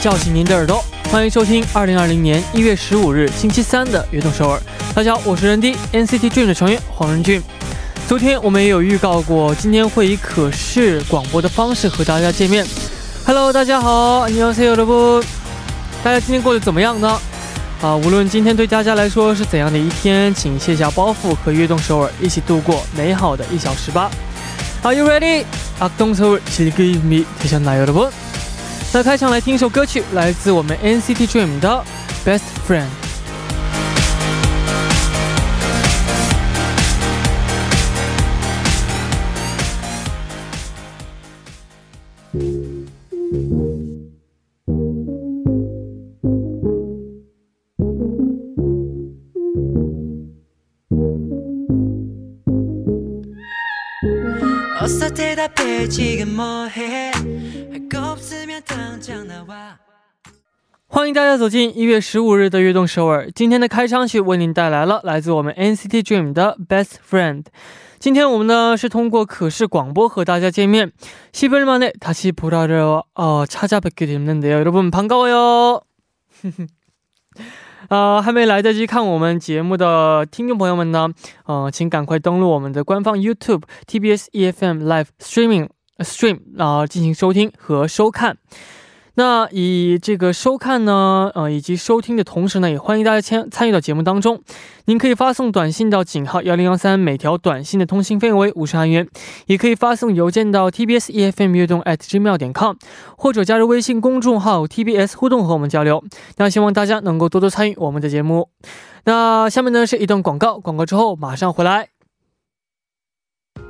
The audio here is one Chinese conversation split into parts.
叫醒您的耳朵，欢迎收听二零二零年一月十五日星期三的《悦动首尔》。大家好，我是人 D NCT Dream 的成员黄仁俊。昨天我们也有预告过，今天会以可视广播的方式和大家见面。Hello，大家好，你好，所有的不，大家今天过得怎么样呢？啊，无论今天对大家来说是怎样的一天，请卸下包袱，和悦动首尔一起度过美好的一小时吧。Are you ready? 악동서울즐거움이되셨나요，여러 분？ 那开场来听一首歌曲，来自我们 NCT Dream 的《Best Friend》。欢迎大家走进一月十五日的悦动首尔。今天的开场曲为您带来了来自我们 NCT Dream 的《Best Friend》。今天我们呢是通过可视广播和大家见面。10일만에다시보라를어찾아뵙게됐는데요여러분반가워요呃，还没来得及看我们节目的听众朋友们呢，呃，请赶快登录我们的官方 YouTube TBS EFM Live Streaming Stream 啊，进行收听和收看。那以这个收看呢，呃，以及收听的同时呢，也欢迎大家参参与到节目当中。您可以发送短信到井号幺零幺三，每条短信的通信费用为五十韩元；也可以发送邮件到 tbs efm 悦动 at gmail 点 com，或者加入微信公众号 tbs 互动和我们交流。那希望大家能够多多参与我们的节目。那下面呢是一段广告，广告之后马上回来。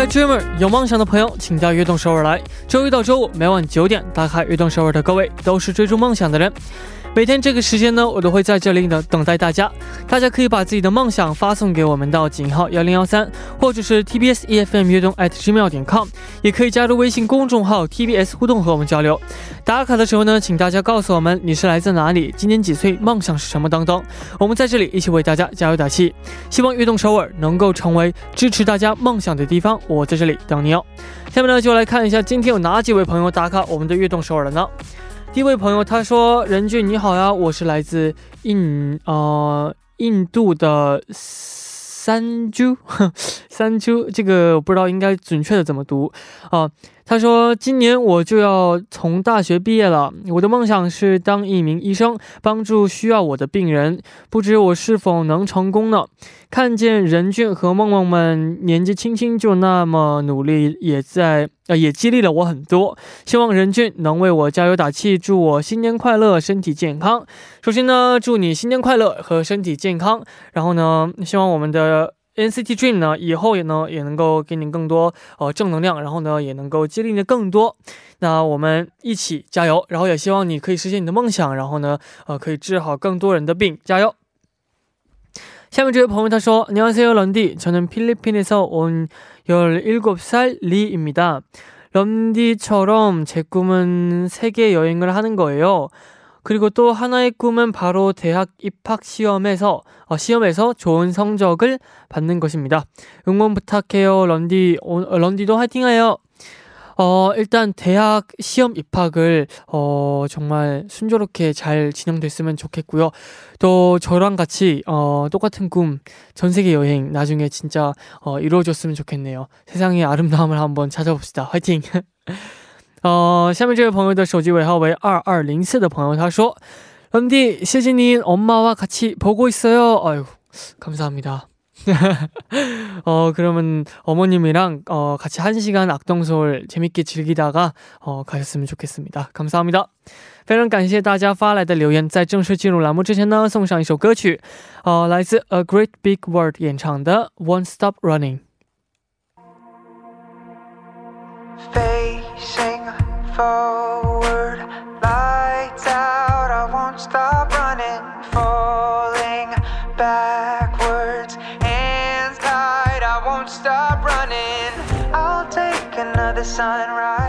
We are dreamer，有梦想的朋友，请到悦动首尔来。周一到周五每晚九点，打开悦动首尔的各位，都是追逐梦想的人。每天这个时间呢，我都会在这里呢等待大家。大家可以把自己的梦想发送给我们到井号幺零幺三，或者是 TBS EFM 悦动 at gmail 点 com，也可以加入微信公众号 TBS 互动和我们交流。打卡的时候呢，请大家告诉我们你是来自哪里，今年几岁，梦想是什么等等。我们在这里一起为大家加油打气，希望悦动首尔能够成为支持大家梦想的地方。我在这里等你哦。下面呢，就来看一下今天有哪几位朋友打卡我们的悦动首尔了呢？第一位朋友，他说：“任俊你好呀，我是来自印呃印度的三珠 三珠，这个我不知道应该准确的怎么读啊。”他说：“今年我就要从大学毕业了，我的梦想是当一名医生，帮助需要我的病人。不知我是否能成功呢？看见任俊和梦梦们年纪轻轻就那么努力，也在呃也激励了我很多。希望任俊能为我加油打气，祝我新年快乐，身体健康。首先呢，祝你新年快乐和身体健康。然后呢，希望我们的。” NCT Dream 呢，以后也能也能够给你更多呃正能量，然后呢也能够激励你更多。那我们一起加油，然后也希望你可以实现你的梦想，然后呢呃可以治好更多人的病，加油。 下面这位朋友他说：“안녕하세요 런디， 저는필리핀에서온17살 리입니다. 런디처럼 제 꿈은 세계 여행을 하는 거예요. 그리고 또 하나의 꿈은 바로 대학 입학 시험에서 어, 시험에서 좋은 성적을 받는 것입니다. 응원 부탁해요, 런디. 어, 런디도 화이팅해요. 어, 일단 대학 시험 입학을 어, 정말 순조롭게 잘 진행됐으면 좋겠고요. 또 저랑 같이 어, 똑같은 꿈, 전 세계 여행 나중에 진짜 어, 이루어졌으면 좋겠네요. 세상의 아름다움을 한번 찾아봅시다. 화이팅! 呃，下面这位朋友的手机尾号为二二零四的朋友，他说：“런디谢谢您，엄마와같이보고있어요。 哎呦，감사합니다。 어, 그러면 어머님이랑 어, 같이 한 시간 악동소울 재밌게 즐기다가 어, 가셨으면 좋겠습니다. 감사합니다. 非常感谢大家发来的留言。在正式进入栏目之前呢，送上一首歌曲，呃，来自 A Great Big World 演唱的 Won't Stop Running。 Facing forward, the sunrise.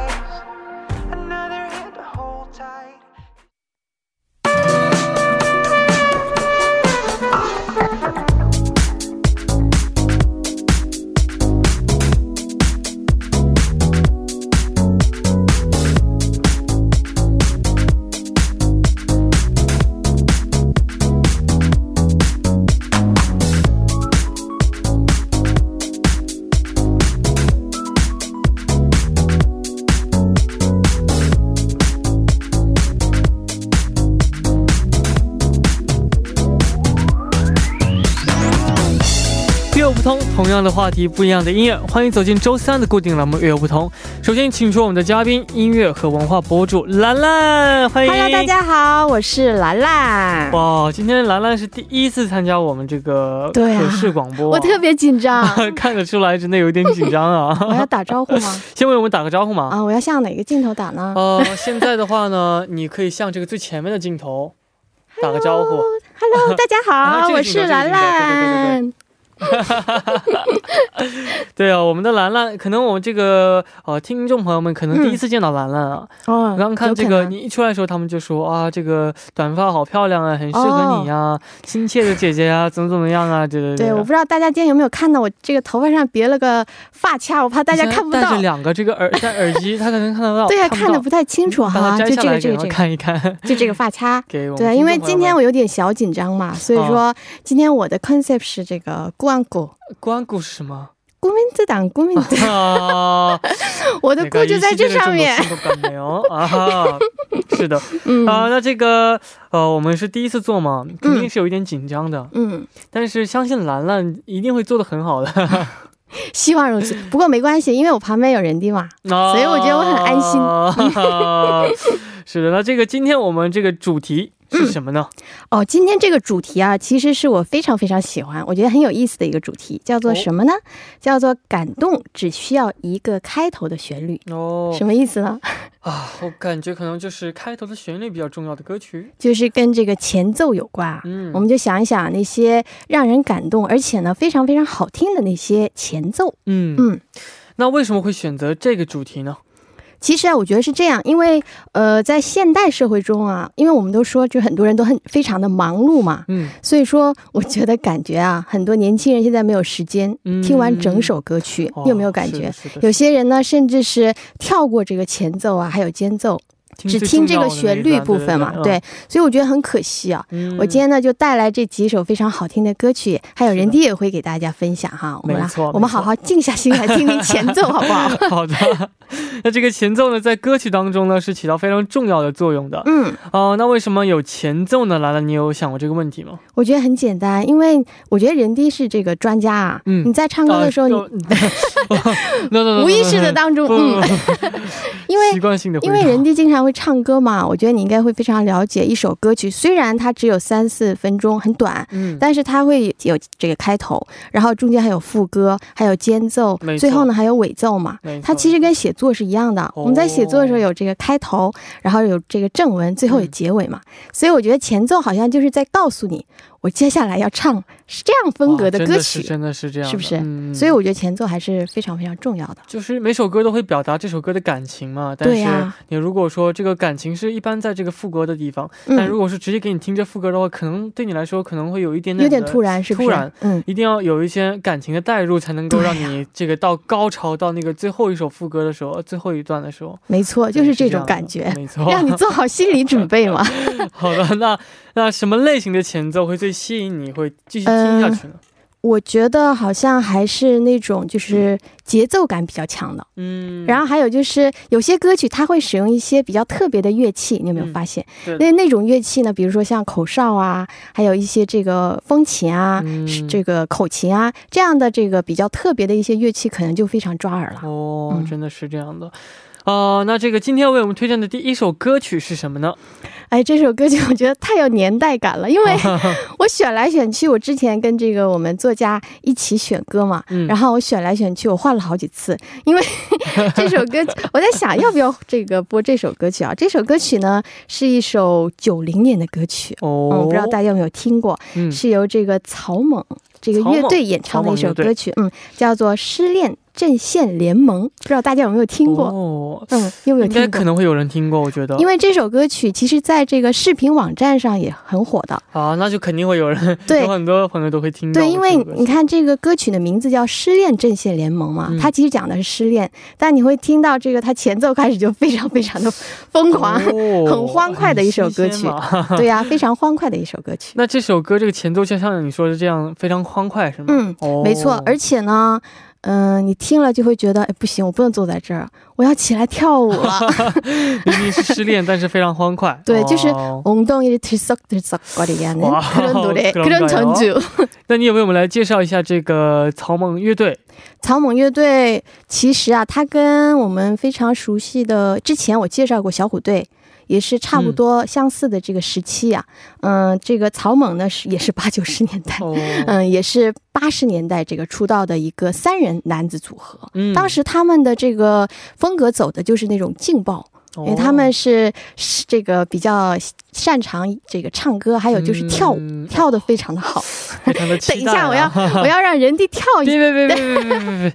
不同，同样的话题，不一样的音乐，欢迎走进周三的固定栏目《乐有不同》。首先，请出我们的嘉宾，音乐和文化博主兰兰，欢迎。Hello，大家好，我是兰兰。哇，今天兰兰是第一次参加我们这个可视广播，我特别紧张，看得出来，真的有点紧张啊。我要打招呼吗？先为我们打个招呼嘛。啊，我要向哪个镜头打呢呃，现在的话呢，你可以向这个最前面的镜头打个招呼。？Hello，大家好，啊这个镜头我是兰兰。对 啊，我们的兰兰，可能我们这个呃听众朋友们可能第一次见到兰兰啊。哦我刚看这个你一出来的时候，他们就说啊，这个短发好漂亮啊，很适合你呀、亲切的姐姐呀、怎么怎么样啊，对对对，我不知道大家今天有没有看到我这个头发上别了个发卡，我怕大家看不到戴着。两个这个耳戴耳机，他可能看得到。对呀，看的不太清楚哈，就这个这个这个，看一看，就这个发卡。给对，因为今天我我有点小紧张嘛，所以说今天我的 concept 是这个关谷，关谷是什么？国民自党，国民自党，啊，我的故就在这上面。啊，是的嗯啊、那这个呃，我们是第一次做嘛，肯定是有一点紧张的，嗯，但是相信兰兰一定会做的很好的，希望如此。不过没关系，因为我旁边有人的嘛。所以我觉得我很安心。是的，那这个今天我们这个主题是什么呢？哦，今天这个主题啊，其实是我非常非常喜欢，我觉得很有意思的一个主题，叫做什么呢？叫做感动只需要一个开头的旋律。哦什么意思呢？啊，我感觉可能就是开头的旋律比较重要的歌曲。就是跟这个前奏有关啊。嗯我们就想一想那些让人感动，而且呢非常非常好听的那些前奏。嗯嗯，那为什么会选择这个主题呢？其实啊，我觉得是这样，因为呃，在现代社会中啊，因为我们都说，就很多人都很非常的忙碌嘛，嗯所以说，我觉得感觉啊，很多年轻人现在没有时间嗯听完整首歌曲，哦你有没有感觉？有些人呢，甚至是跳过这个前奏啊，还有间奏，只听这个旋律部分嘛。对对，所以我觉得很可惜啊。嗯我今天呢就带来这几首非常好听的歌曲，还有人弟也会给大家分享哈。我们来没错，我们好好静下心来听听前奏，好不好？好的，那这个前奏呢，在歌曲当中呢是起到非常重要的作用的。嗯，哦、那为什么有前奏呢？兰兰，你有想过这个问题吗？我觉得很简单，因为我觉得人低是这个专家啊。嗯你在唱歌的时候，你 无意识的当中，嗯，因为习惯性的回答，因为人弟经常会唱歌嘛，我觉得你应该会非常了解一首歌曲，虽然它只有三四分钟，很短。嗯，但是它会有这个开头，然后中间还有副歌，还有间奏最后呢还有尾奏嘛。它其实跟写作是一样的，我们在写作的时候有这个开头，然后有这个正文，最后有结尾嘛。所以我觉得前奏好像就是在告诉你，我接下来要唱是这样风格的歌曲，真的是这样，是不是嗯所以我觉得前奏还是非常非常重要的。就是每首歌都会表达这首歌的感情嘛，但是对呀你如果说这个感情是一般在这个副歌的地方，但如嗯，果是直接给你听这副歌的话，可能对你来说可能会有一点点有点突然，是不是？突然嗯，一定要有一些感情的代入，才能够让你这个到高潮到那个最后一首副歌的时候，最后一段的时候，没错，就是这种感觉，没错。让你做好心理准备嘛。好的，那那什么类型的前奏会最吸引你，会继续听下去呢？我觉得好像还是那种就是节奏感比较强的，嗯，然后还有就是有些歌曲它会使用一些比较特别的乐器，你有没有嗯发现？对那那种乐器呢，比如说像口哨啊，还有一些这个风琴啊，嗯这个口琴啊，这样的这个比较特别的一些乐器，可能就非常抓耳了。哦，嗯真的是这样的。啊、那这个今天为我们推荐的第一首歌曲是什么呢？哎，这首歌曲我觉得太有年代感了，因为 我选来选去，我之前跟这个我们作家一起选歌嘛，嗯然后我选来选去，我换了好几次，因为 这首歌我在想要不要这个播这首歌曲啊？这首歌曲呢是一首九零年的歌曲，哦，嗯，我不知道大家有没有听过，嗯是由这个草蜢这个乐队演唱的一首歌曲，嗯，叫做《失恋阵线联盟》，不知道大家有没有听过？哦，嗯，有没有应该？可能会有人听过，我觉得。因为这首歌曲其实在这个视频网站上也很火的，啊，那就肯定会有人，对有很多朋友都会听到对，因为。你看这个歌曲的名字叫《失恋阵线联盟》嘛，嗯它其实讲的是失恋，但你会听到这个它前奏开始就非常非常的疯狂，哦很欢快的一首歌曲 对呀、非常欢快的一首歌曲。那这首歌这个前奏就像你说的这样，非常欢快，是吗？嗯，哦，没错，而且呢，嗯、你听了就会觉得，哎，不行，我不能坐在这儿，我要起来跳舞了。明明是失恋，但是非常欢快。对就是哦 엉덩이를들썩들썩거리게하는 哇 그런 노래 그런가요 그런 전주。 那你有没有我们来介绍一下这个草蜢乐队？草蜢乐队其实啊，它跟我们非常熟悉的之前我介绍过小虎队。 也是差不多相似的这个时期啊，嗯、这个草蜢呢是也是八九十年代，哦，嗯，也是八十年代这个出道的一个三人男子组合。嗯。当时他们的这个风格走的就是那种劲爆，因为他们是是这个比较擅长这个唱歌，还有就是跳舞，跳的非常的好。非常的期待、等一下，我要我要让人家跳一下。别别别别别别别！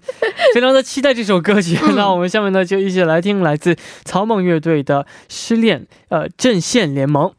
非常的期待这首歌曲。那我们下面呢，就一起来听来自草蜢乐队的《失恋》呃阵线联盟。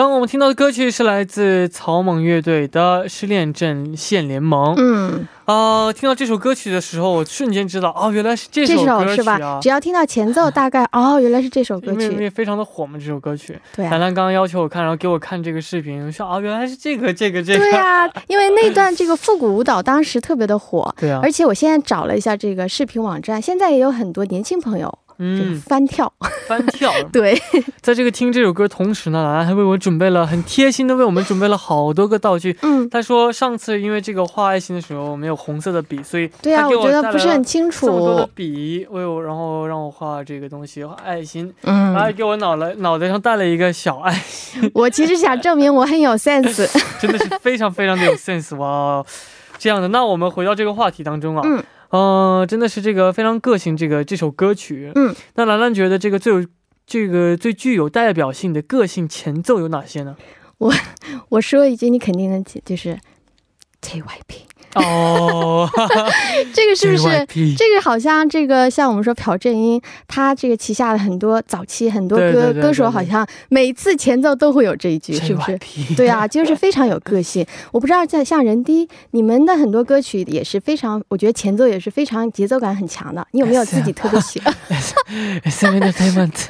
刚刚我们听到的歌曲是来自草蜢乐队的《失恋阵线联盟》嗯，啊、听到这首歌曲的时候，我瞬间知道哦，原来是这这首歌曲啊首是吧？只要听到前奏，大概哦，原来是这首歌曲。因为因为非常的火嘛，这首歌曲。对啊，兰兰刚刚要求我看，然后给我看这个视频，我说哦，原来是这个这个这个。对啊，因为那段这个复古舞蹈当时特别的火。对啊，而且我现在找了一下这个视频网站，现在也有很多年轻朋友这个嗯，翻跳。翻跳。对，在这个听这首歌同时呢，兰兰还为我准备了很贴心的为我们准备了好多个道具。嗯，他说上次因为这个画爱心的时候没有红色的笔，所以对啊，他给我觉得不是很清楚这么多的。笔为我，然后让我画这个东西，画爱心，嗯然后还给我脑袋脑袋上戴了一个小爱心，我其实想证明我很有 sense。真的是非常非常的有 sense 哇！哦这样的，那我们回到这个话题当中啊，嗯呃，真的是这个非常个性，这个这首歌曲，嗯，那兰兰觉得这个最有这个最具有代表性的个性前奏有哪些呢？我我说一句，你肯定能记，就是 JYP。哦，这个是不是？JYP 这个好像这个像我们说朴正英，他这个旗下的很多早期很多歌歌手，好像每次前奏都会有这一句，是不是？JYP 对啊，就是非常有个性。我不知道在像人低，你们的很多歌曲也是非常，我觉得前奏也是非常节奏感很强的。你有没有自己特别喜 欢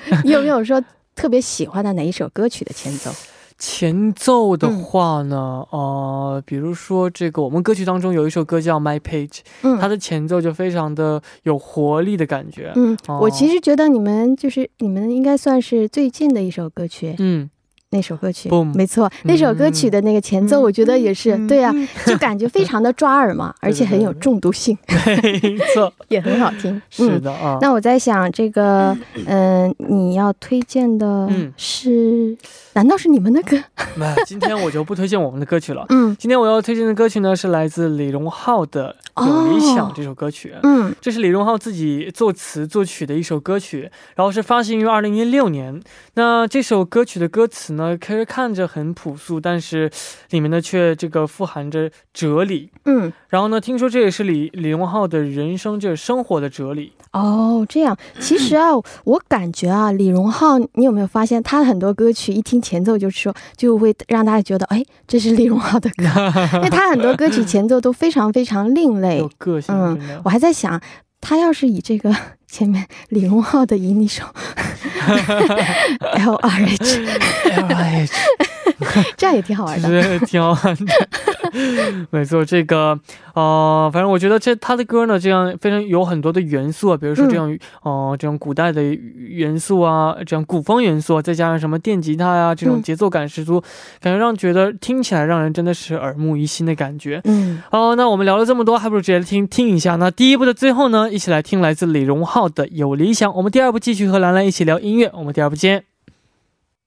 你有没有说特别喜欢的哪一首歌曲的前奏？前奏的话呢，呃，比如说这个我们歌曲当中有一首歌叫《My Page》，嗯。它的前奏就非常的有活力的感觉。嗯，哦。我其实觉得你们就是你们应该算是最近的一首歌曲，嗯，那首歌曲 Boom 没错，那首歌曲的那个前奏，我觉得也是、嗯。对啊、就感觉非常的抓耳嘛，而且很有中毒性，没错，也很好听。是的啊。那我在想，这个，嗯、你要推荐的嗯。是，难道是你们的歌？那今天我就不推荐我们的歌曲了。嗯今天我要推荐的歌曲呢，是来自李荣浩的《有理想》这首歌曲。嗯这是李荣浩自己作词作曲的一首歌曲，然后是发行于二零一六年。那这首歌曲的歌词呢，其实看着很朴素，但是里面呢却这个富含着哲理。嗯，然后呢，听说这也是李李荣浩的人生，就是生活的哲理。哦，这样，其实啊，我感觉啊，李荣浩，你有没有发现他很多歌曲一听前奏就是说，就会让大家觉得，哎，这是李荣浩的歌，因为他很多歌曲前奏都非常非常另类有。个性，嗯。我还在想，他要是以这个 前面李荣浩的以你手 L R H，哎，这样也挺好玩的。挺好玩的。没错，这个呃，反正我觉得这他的歌呢，这样非常有很多的元素啊，比如说这样、呃这种古代的元素啊，这样古风元素啊，再加上什么电吉他呀、这种嗯节奏感十足，感觉让觉得听起来让人真的是耳目一新的感觉。嗯，哦，那我们聊了这么多，还不如直接听听一下。那第一部的最后呢，一起来听来自李荣浩的《有理想》。我们第二部继续和兰兰一起聊音乐。我们第二部见。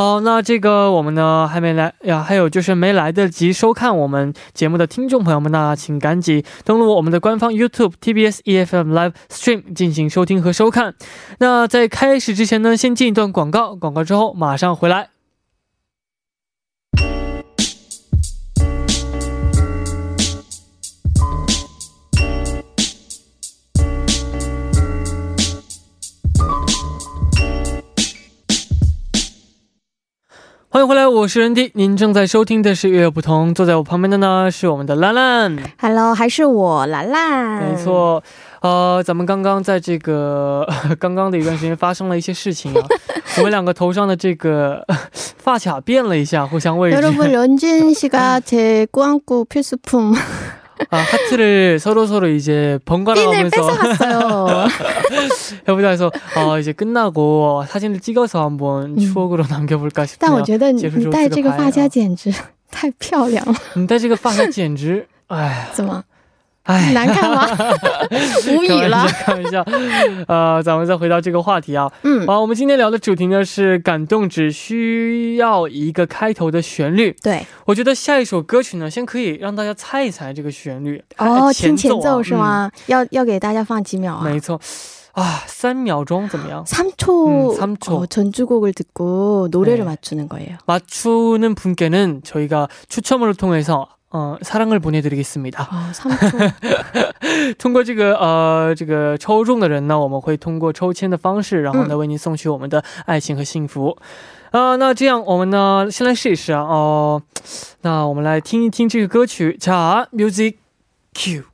好，那这个我们呢还没来呀，还有就是没来得及收看我们节目的听众朋友们，那请赶紧登录我们的官方 YouTube TBS EFM Live Stream 进行收听和收看。那在开始之前呢，先进一段广告，广告之后马上回来。欢迎回来，我是任迪，您正在收听的是《月月不同》，坐在我旁边的呢是我们的兰兰。 Hello，还是我兰兰。没，错，呃，咱们刚刚在这个刚刚的一段时间发生了一些事情啊，我们两个头上的这个发卡变了一下，互相位置 여러분 런쥔 씨가 제 꾸안꾸 필수품 啊， 하트를 서로 서로 이제 번갈아 핀을 가면서 뺏어갔어요. 해보자 해서 어, 이제 끝나고 사진을 찍어서 한번 음. 추억으로 남겨볼까 但我 싶네요. 觉得你结束之后你戴这个发夹这个牌啊简直太漂亮了，你戴这个发卡简直，哎怎么 哎，难看吗？无语了。开玩笑，开玩笑呃，咱们再回到这个话题啊，嗯，好，我们今天聊的主题呢是感动只需要一个开头的旋律。对，我觉得下一首歌曲呢，先可以让大家猜一猜这个旋律。哦，哎听前奏啊奏是？吗？要要给大家放几秒啊？嗯没错，啊，三秒钟怎么样？ 3초 음, 3 초. 어, 전주곡을 듣고 노래를 네. 맞추는 거예요. 맞추는 분께는 저희가 추첨을 통해서 어, 사랑을 보내드리겠습니다. 아, 3초. 通过这个呃这个抽中的人呢，我们会通过抽签的方式，然后呢、嗯为您送去我们的爱情和幸福。啊、那这样我们呢先来试一试啊哦、那我们来听一听这个歌曲。자 music cue。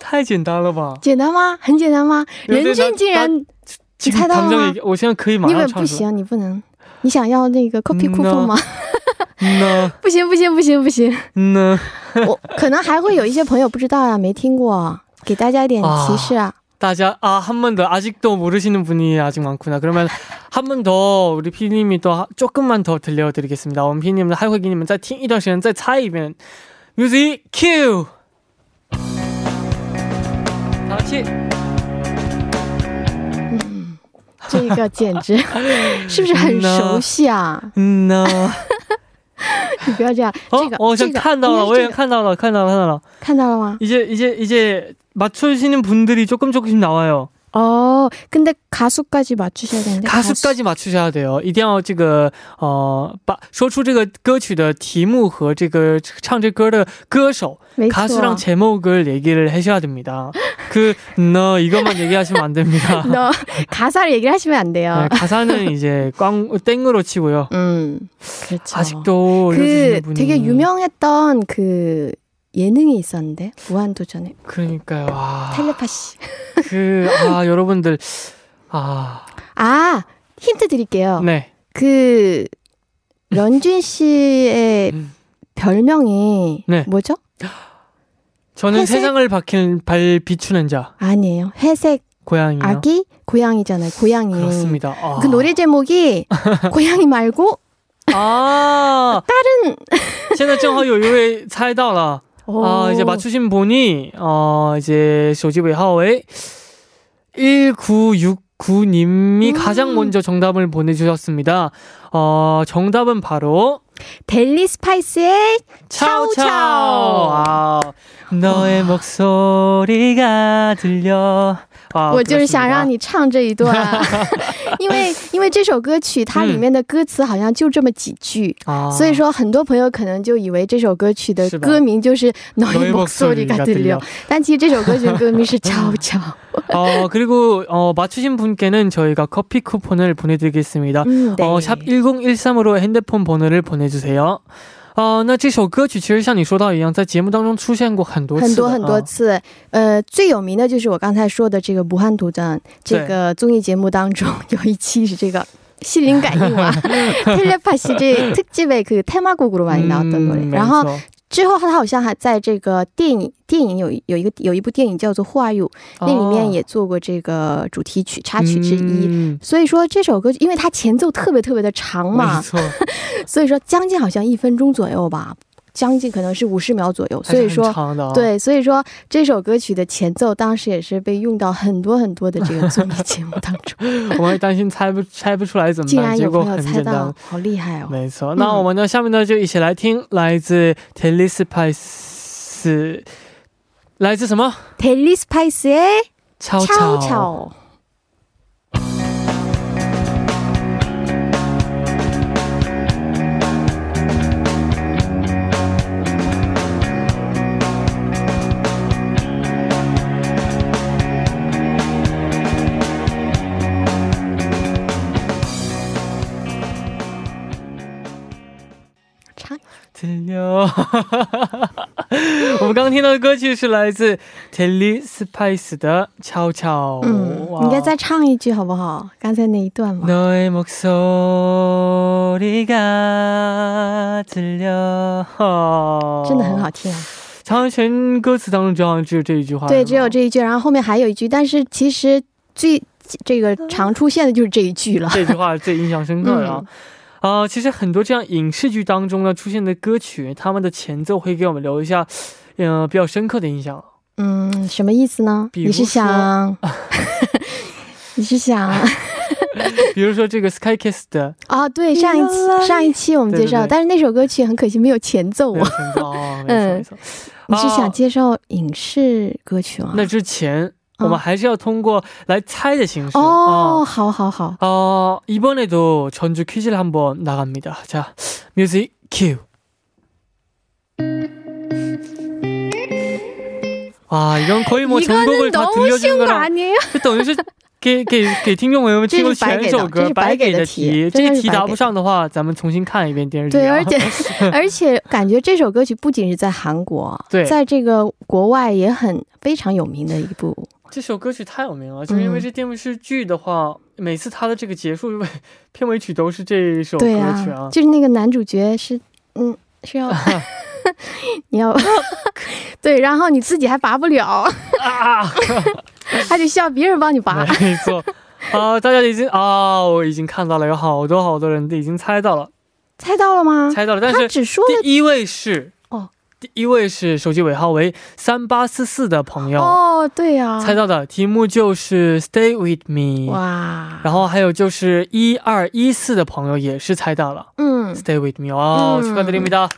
太简单了吧？简单吗？很简单吗？有点任俊竟然这个猜到了吗唐正，我现在可以马你们上唱出来。不行，你不能。 你想要那个 copy 嗯 coupon 呢吗？呢不行不行不行不行，呢，我可能还会有一些朋友不知道呀，没听过，给大家一点提示啊。大家아 한 번 더 아직도 모르시는 분이 아직 많구나. 그러면 한 번 더 우리 피디님이 또 하- 조금만 더 들려드리겠습니다. 我们 피디님 还会给你们再听一段时间再猜一遍。Music cue。好，气。嗯， 这个简直是不是很熟悉啊？嗯呢。你不要这样，这个，哦我好像这个看到了，我也应该是这个看到了，看到了，看到了。看到了吗？ 이제 이제 이제 맞추시는 분들이 조금 조금씩 나와요. 哦，근데가수까지 맞추셔야 되는데 가수까지 맞추셔야 돼요. 一定要这个呃，把说出这个歌曲的题目和这个唱这歌的歌手 가 가수랑 제목을 얘기를 하셔야 됩니다. 그 너 이것만 얘기하시면 안 됩니다. 너 가사를 얘기를 하시면 안 돼요. 네, 가사는 이제 꽝 땡으로 치고요. 음, 그렇죠. 아직도 그 올려주시는 분이 되게 유명했던 그 예능이 있었는데 무한도전에 그러니까요. 아, 텔레파시. 그 아, 여러분들 아, 아 힌트 드릴게요. 네. 그 런쥔 씨의 음. 별명이 네. 뭐죠? 저는 회색? 세상을 밝힌 발 비추는 자 아니에요. 회색 고양이요. 아기 고양이잖아요. 고양이. 그렇습니다. 아. 그 노래 제목이 고양이 말고 啊， 다른 现在正好有一位猜到了 어, 이제 맞추신 분이 어 이제 조지웨이 하오의 1969님이 음. 가장 먼저 정답을 보내주셨습니다. 어 정답은 바로 델리 스파이스의 차우 차우. 아, 너의 목소리가 들려 아, 我就是想 그렇습니다. 让你唱这一段，因为因为这首歌曲它里面的歌词好像就这么几句， 아, 所以说很多朋友可能就以为这首歌曲的是吧歌名就是《너의 너의 목소리가 목소리가 들려》，但其实这首歌曲的歌名是《悄悄》。 어, 그리고 어, 맞추신 분께는 저희가 커피 쿠폰을 보내드리겠습니다. 嗯，对， 어, 샵 1013으로 핸드폰 번호를 보내주세요. 어, 那这首歌曲其实像你说到一样，在节目当中出现过很多次的，很多很多啊次，呃，最有名的就是我刚才说的这个《武汉图腾》这个综艺节目当中有一期是这个。心灵感应嘛 텔레파시这특집의그 테마곡으로 많이 나왔던 嗯 노래. 没然后错 之后他好像还在这个电影电影有有一个有一部电影叫做《Who Are You》，那里面也做过这个主题曲插曲之一。嗯所以说这首歌，因为它前奏特别特别的长嘛没，错，所以说将近好像一分钟左右吧，将近可能是五十秒左右所以说对所以说这首歌曲的前奏当时也是被用到很多很多的这个综艺节目当中。我会担心猜不猜不出来怎么竟然有朋友猜到好厉害哦。没错那我们呢下面呢就一起来听来自 telespices 来自什么？Telespices 超超。我们刚刚听到的歌曲是来自 Telly Spice 的《悄悄》。嗯，哇你应该再唱一句好不好？刚才那一段嘛。 너의 목소리가 들려。真的很好听啊！好像全歌词当中就好像只有这一句话。对，是吗只有这一句，然后后面还有一句，但是其实最这个常出现的就是这一句了。这句话最印象深刻了。 啊、其实很多这样影视剧当中呢出现的歌曲，他们的前奏会给我们留下，嗯、比较深刻的印象。嗯，什么意思呢？比如你是想，你是想 比如说这个 Sky Kiss 的啊？对，上一期上一期我们介绍，对对对但是那首歌曲很可惜没有前奏啊。前奏哦，没错 嗯没错。你是想啊介绍影视歌曲吗？那之前嗯 我们还是要通过来猜的形式哦，啊。好好好， 어, 이번에도 전주 퀴즈를 한번 나갑니다. 자, 뮤직 큐. 와, 이건 거의 뭐 전곡을 이거는 다 너무 들려주는 쉬운 거 거랑 啊 아니에요? 这等于是给给给听众朋友们听过全首歌这是白给的白给的题，这是白给的题真的这是白给的题答不上的话，咱们重新看一遍电视剧、对，啊。而且而且感觉这首歌曲不仅是在韩国，对在这个国外也很非常有名的一部。 这首歌曲太有名了，就是因为嗯这电视剧的话，每次它的这个结束片尾曲都是这一首歌曲啊。啊，就是那个男主角是，嗯，是要 你要 对，然后你自己还拔不了，啊，还得需要别人帮你拔。没错。啊、大家已经啊、我已经看到了，有好多好多人都已经猜到了，猜到了吗？猜到了。但他是只说了第一位是哦，第一位是手机尾号为三八四四的朋友、哦，对呀、猜到的题目就是 Stay with me。哇，然后还有就是一二一四的朋友也是猜到了、嗯， Stay with me 哦，嗯축하드립니다。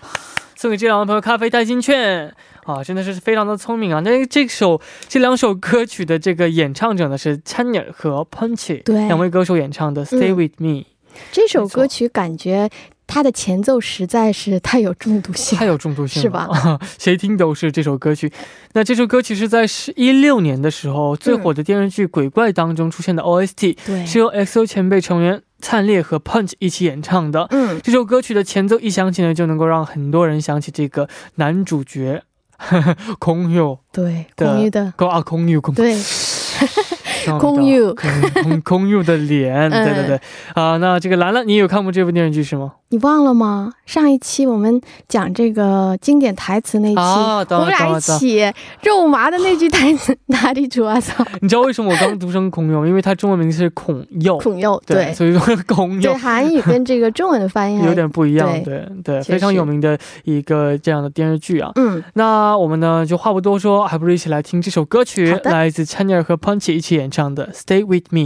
送给这两位朋友咖啡代金券啊，真的是非常的聪明啊！那这首这两首歌曲的这个演唱者呢是 Chanyeol 和 Punch 对两位歌手演唱的 Stay 嗯 with me，、这首没错歌曲感觉 它的前奏实在是太有中毒性太。有中毒性了，是吧？谁听都是这首歌曲。那这首歌曲是在是一六年的时候最火的电视剧《鬼怪》当中出现的 OST，、对，是由 XO 前辈成员灿烈和 Punch 一起演唱的。嗯，这首歌曲的前奏一响起呢，就能够让很多人想起这个男主角 空佑对，空佑的，空啊空佑空对，空空佑空 空空佑的脸，对对对啊、那这个兰兰，你有看过这部电视剧是吗？你忘了吗？上一期我们讲这个经典台词那一期，我们俩一起肉麻的那句台词 哪里主啊？操，你知道为什么我刚读成孔佑？因为它中文名字是孔佑，孔佑，对，所以说 孔对，佑韩语跟这个中文的发音有点不一样，对对对，非常有名的一个这样的电视剧啊。嗯，那我们呢，就话不多说，还不如一起来听这首歌曲来自 Chanyeol 和 Punchy 一起演唱的《Stay with Me》。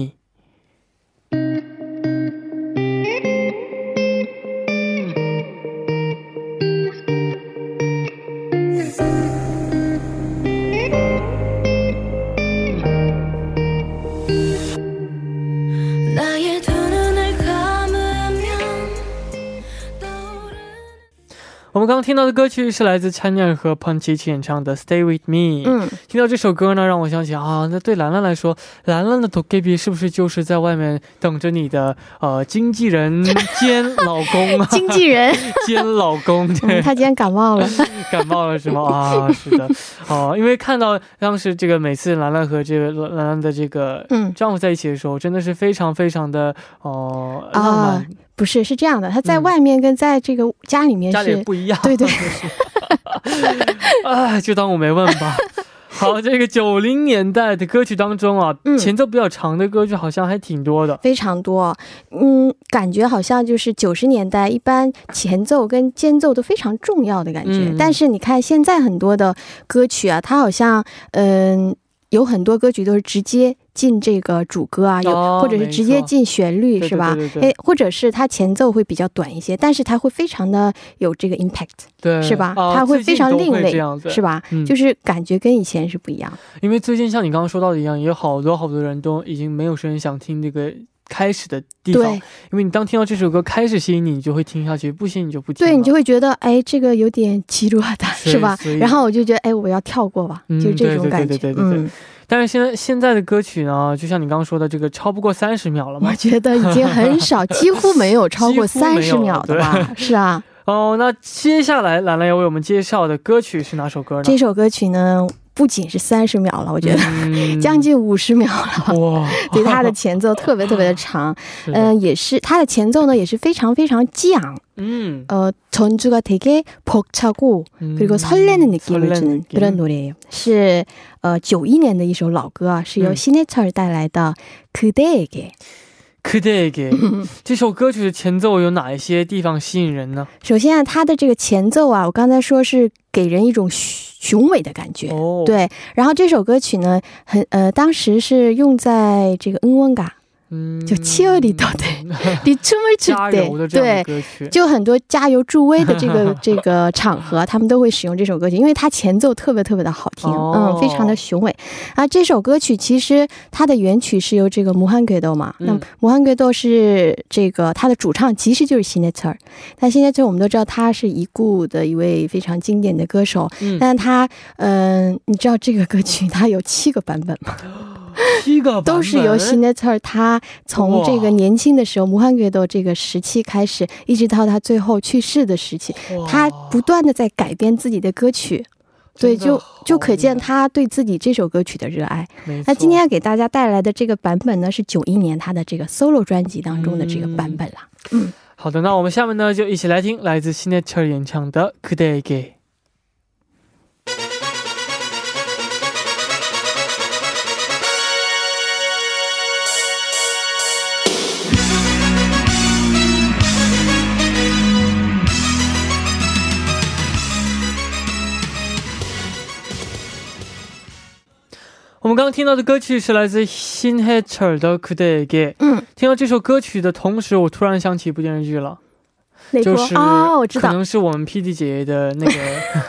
们刚刚听到的歌曲是来自 Chanyeol 和 Punch 一起演唱的《Stay with Me》。嗯，听到这首歌呢，让我想起啊，那对兰兰来说，兰兰的 Togebi 是不是就是在外面等着你的呃经纪人兼老公啊？经纪人，兼老公，对，嗯他今天感冒了。感冒了是吗？啊，是的，哦，因为看到当时这个每次兰兰和这个兰兰的这个嗯，丈夫在一起的时候，真的是非常非常的哦、啊浪漫，不是，是这样的，他在嗯外面跟在这个家里面家里是，也不一样，对对 哎，就当我没问吧。好，这个九零年代的歌曲当中啊，嗯前奏比较长的歌曲好像还挺多的。非常多。嗯，感觉好像就是九十年代，一般前奏跟间奏都非常重要的感觉。嗯但是你看现在很多的歌曲啊，它好像嗯、有很多歌曲都是直接进这个主歌啊，有、哦或者是直接进旋律，是吧？对对对对诶，或者是它前奏会比较短一些，但是它会非常的有这个 impact，对，是吧？啊它会非常另类是吧？嗯就是感觉跟以前是不一样。因为最近像你刚刚说到的一样，也有好多好多人都已经没有人想听这个开始的地方，对因为你当听到这首歌开始吸引你，你就会听下去；不吸引你就不听。对，你就会觉得，哎，这个有点奇鲁的，是吧？然后我就觉得，哎，我要跳过吧，嗯就是这种感觉。对对对对对对嗯，但是现在现在的歌曲呢，就像你刚刚说的，这个超不过三十秒了嘛我。觉得已经很少，几乎没有超过 三十秒的吧？是啊，哦，那接下来兰兰要为我们介绍的歌曲是哪首歌呢？这首歌曲呢，不仅是三十秒了，我觉得、嗯将近五十秒了。哇，对它的前奏特别特别的长，是的嗯、也是它的前奏呢也是非常非常激昂，嗯， 어 전주가 되게 벅차고 嗯 그리고 설레는 느낌을 설레는 주는 느낌. 그런 노래예요. 是呃九一年的一首老歌啊，是由嗯신해철带来的《그대에게》。 그대에게 这首歌曲的前奏有哪一些地方吸引人呢？首先啊，它的这个前奏啊，我刚才说是给人一种雄雄伟的感觉。哦，，对，然后这首歌曲呢，很呃，当时是用在这个응원가 嗯， 就切尔里豆 对。对就很多加油助威的这个 这个场合他们都会使用这首歌曲因为它前奏特别特别的好听嗯非常的雄伟。啊这首歌曲其实它的原曲是由这个穆罕格斗嘛那穆罕格斗是这个它的主唱其实就是 sinatra 但现在这我们都知道他是已故的一位非常经典的歌手嗯。但他嗯你知道这个歌曲它有七个版本吗？七个都是由 s i n e t e r 他从这个年轻的时候，魔幻乐队这个时期开始，一直到他最后去世的时期，他不断的在改编自己的歌曲。对，就就可见他对自己这首歌曲的热爱。那今天要给大家带来的这个版本呢，是九一年他的这个 solo 专辑当中的这个版本了。嗯，好的，那我们下面呢就一起来听来自 s i n e t e r 演唱的《Good Day》。我们刚刚听到的歌曲是来自新黑车的《Could I Get》。嗯，听到这首歌曲的同时，我突然想起一部电视剧了。就是哦，我知道，可能是我们 PD 姐的那个，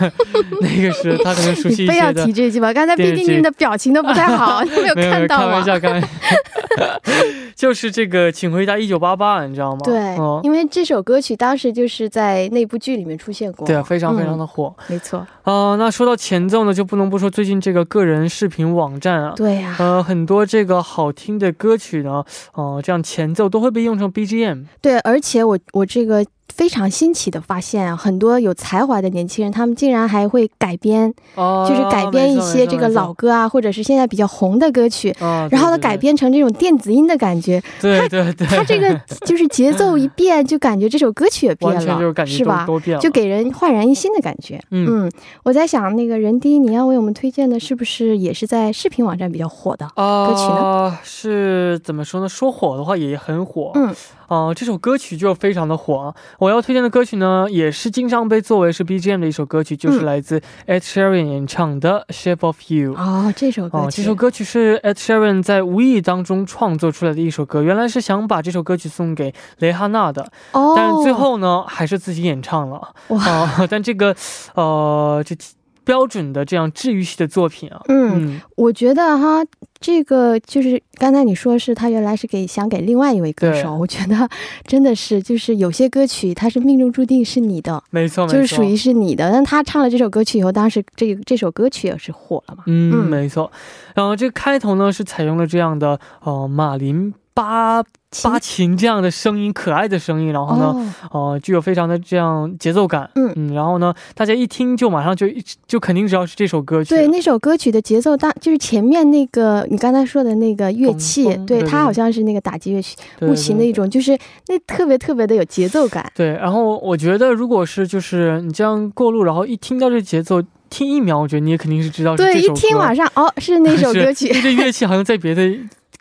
那个是她可能熟悉一些的。非要提这句吗？刚才 PD 您的表情都不太好，没有看到吗？开玩笑，开玩笑。就是这个，请回答一九八八，你知道吗？对，嗯，因为这首歌曲当时就是在那部剧里面出现过。对啊，非常非常嗯的火没错。啊、那说到前奏呢，就不能不说最近这个个人视频网站啊。对呀、呃，很多这个好听的歌曲呢，哦、这样前奏都会被用成 BGM。对，而且我我这个非常新奇的发现啊，很多有才华的年轻人，他们竟然还会改编，哦，就是改编一些这个老，歌啊，或者是现在比较红的歌曲，然后呢改，编成这种电子音的感觉。对对对对，它这个 就是节奏一变，就感觉这首歌曲也变完全就是了，感觉是吧？都都变了，就给人焕然一新的感觉。嗯我在想，那个人第一，你要为我们推荐的是不是也是在视频网站比较火的？啊、歌曲呢是怎么说呢？说火的话也很火。嗯，啊、这首歌曲就非常的火啊。我要推荐的歌曲呢，也是经常被作为是 BGM 的一首歌曲，就是嗯来自 Ed Sheeran 演唱的《Shape of You》。哦，这首歌这首歌曲是 Ed Sheeran 在无意当中创作出来的一首歌，原来是想把这首歌曲送给蕾哈娜的，哦，但是最后呢，还是自己演唱了。哇啊、但这个，呃，这标准的这样治愈系的作品啊。嗯，我觉得哈，这个就是刚才你说是他原来是给想给另外一位歌手，我觉得真的是就是有些歌曲它是命中注定是你的，没错，没错，就是属于是你的。但他唱了这首歌曲以后，当时这这首歌曲也是火了嘛。嗯，嗯没错。然后这个开头呢是采用了这样的呃马林巴琴巴琴这样的声音，可爱的声音，然后呢，哦，呃，具有非常的这样节奏感。嗯然后呢，大家一听就马上就一就肯定知道是这首歌曲。对，那首歌曲的节奏大，就是前面那个你刚才说的那个乐器，对它好像是那个打击乐器对木琴的一种，就是那特别特别的有节奏感。对，然后我觉得，如果是就是你这样过路，然后一听到这节奏，听一秒，我觉得你也肯定是知道是对。一听马上哦，是那首 歌曲这乐器好像在别的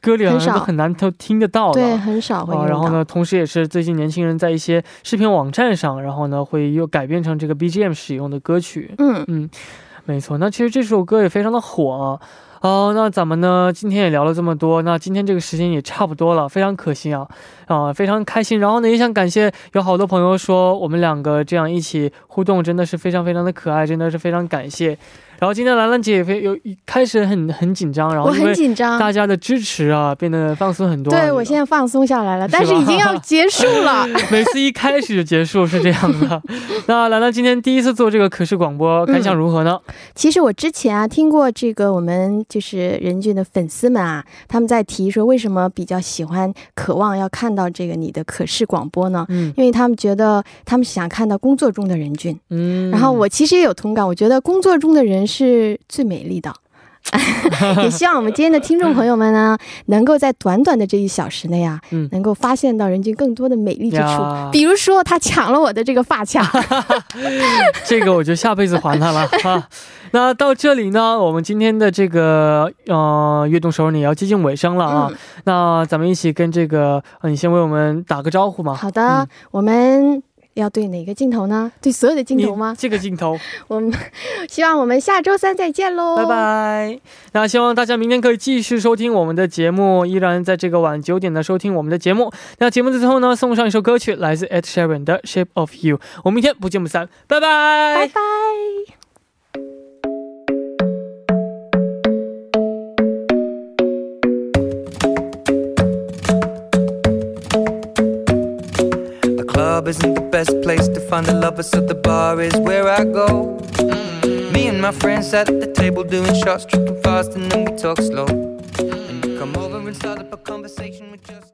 歌里好像都很难都听得到的。对，很少会然后呢，同时也是最近年轻人在一些视频网站上，然后呢会又改编成这个 BGM 使用的歌曲。嗯，嗯，没错。那其实这首歌也非常的火啊。哦，那咱们呢今天也聊了这么多，那今天这个时间也差不多了，非常可惜啊，啊、非常开心。然后呢，也想感谢有好多朋友说我们两个这样一起互动，真的是非常非常的可爱，真的是非常感谢。然后今天兰兰姐也非有一开始很很紧张，然后我很紧张。大家的支持啊，变得放松很多啊。对，我现在放松下来了，但是已经要结束了。每次一开始就结束是这样的。那兰兰今天第一次做这个可视广播，感想如何呢？其实我之前啊听过这个，我们就是任俊的粉丝们啊，他们在提说为什么比较喜欢、渴望要看到这个你的可视广播呢？嗯因为他们觉得他们想看到工作中的人俊。嗯然后我其实也有同感，我觉得工作中的人是最美丽的。也希望我们今天的听众朋友们呢，能够在短短的这一小时内啊，嗯能够发现到人间更多的美丽之处。比如说，他抢了我的这个发卡，这个我就下辈子还他了 啊。那到这里呢，我们今天的这个呃悦动首尔呢也要接近尾声了啊。嗯那咱们一起跟这个，呃、你先为我们打个招呼嘛。好的，嗯我们要对哪个镜头呢？对所有的镜头吗？这个镜头，我们希望我们下周三再见喽，拜。拜。那希望大家明天可以继续收听我们的节目，依然在这个晚九点的收听我们的节目。那节目的最后呢，送上一首歌曲，来自 Ed Sheeran 的《Shape of You》。我们明天不见不散，拜拜。拜拜。The club isn't best place to find a lover, so the bar is where I go. Me and my friends at the table doing shots, tripping fast, and then we talk slow. And you come over and start up a conversation with just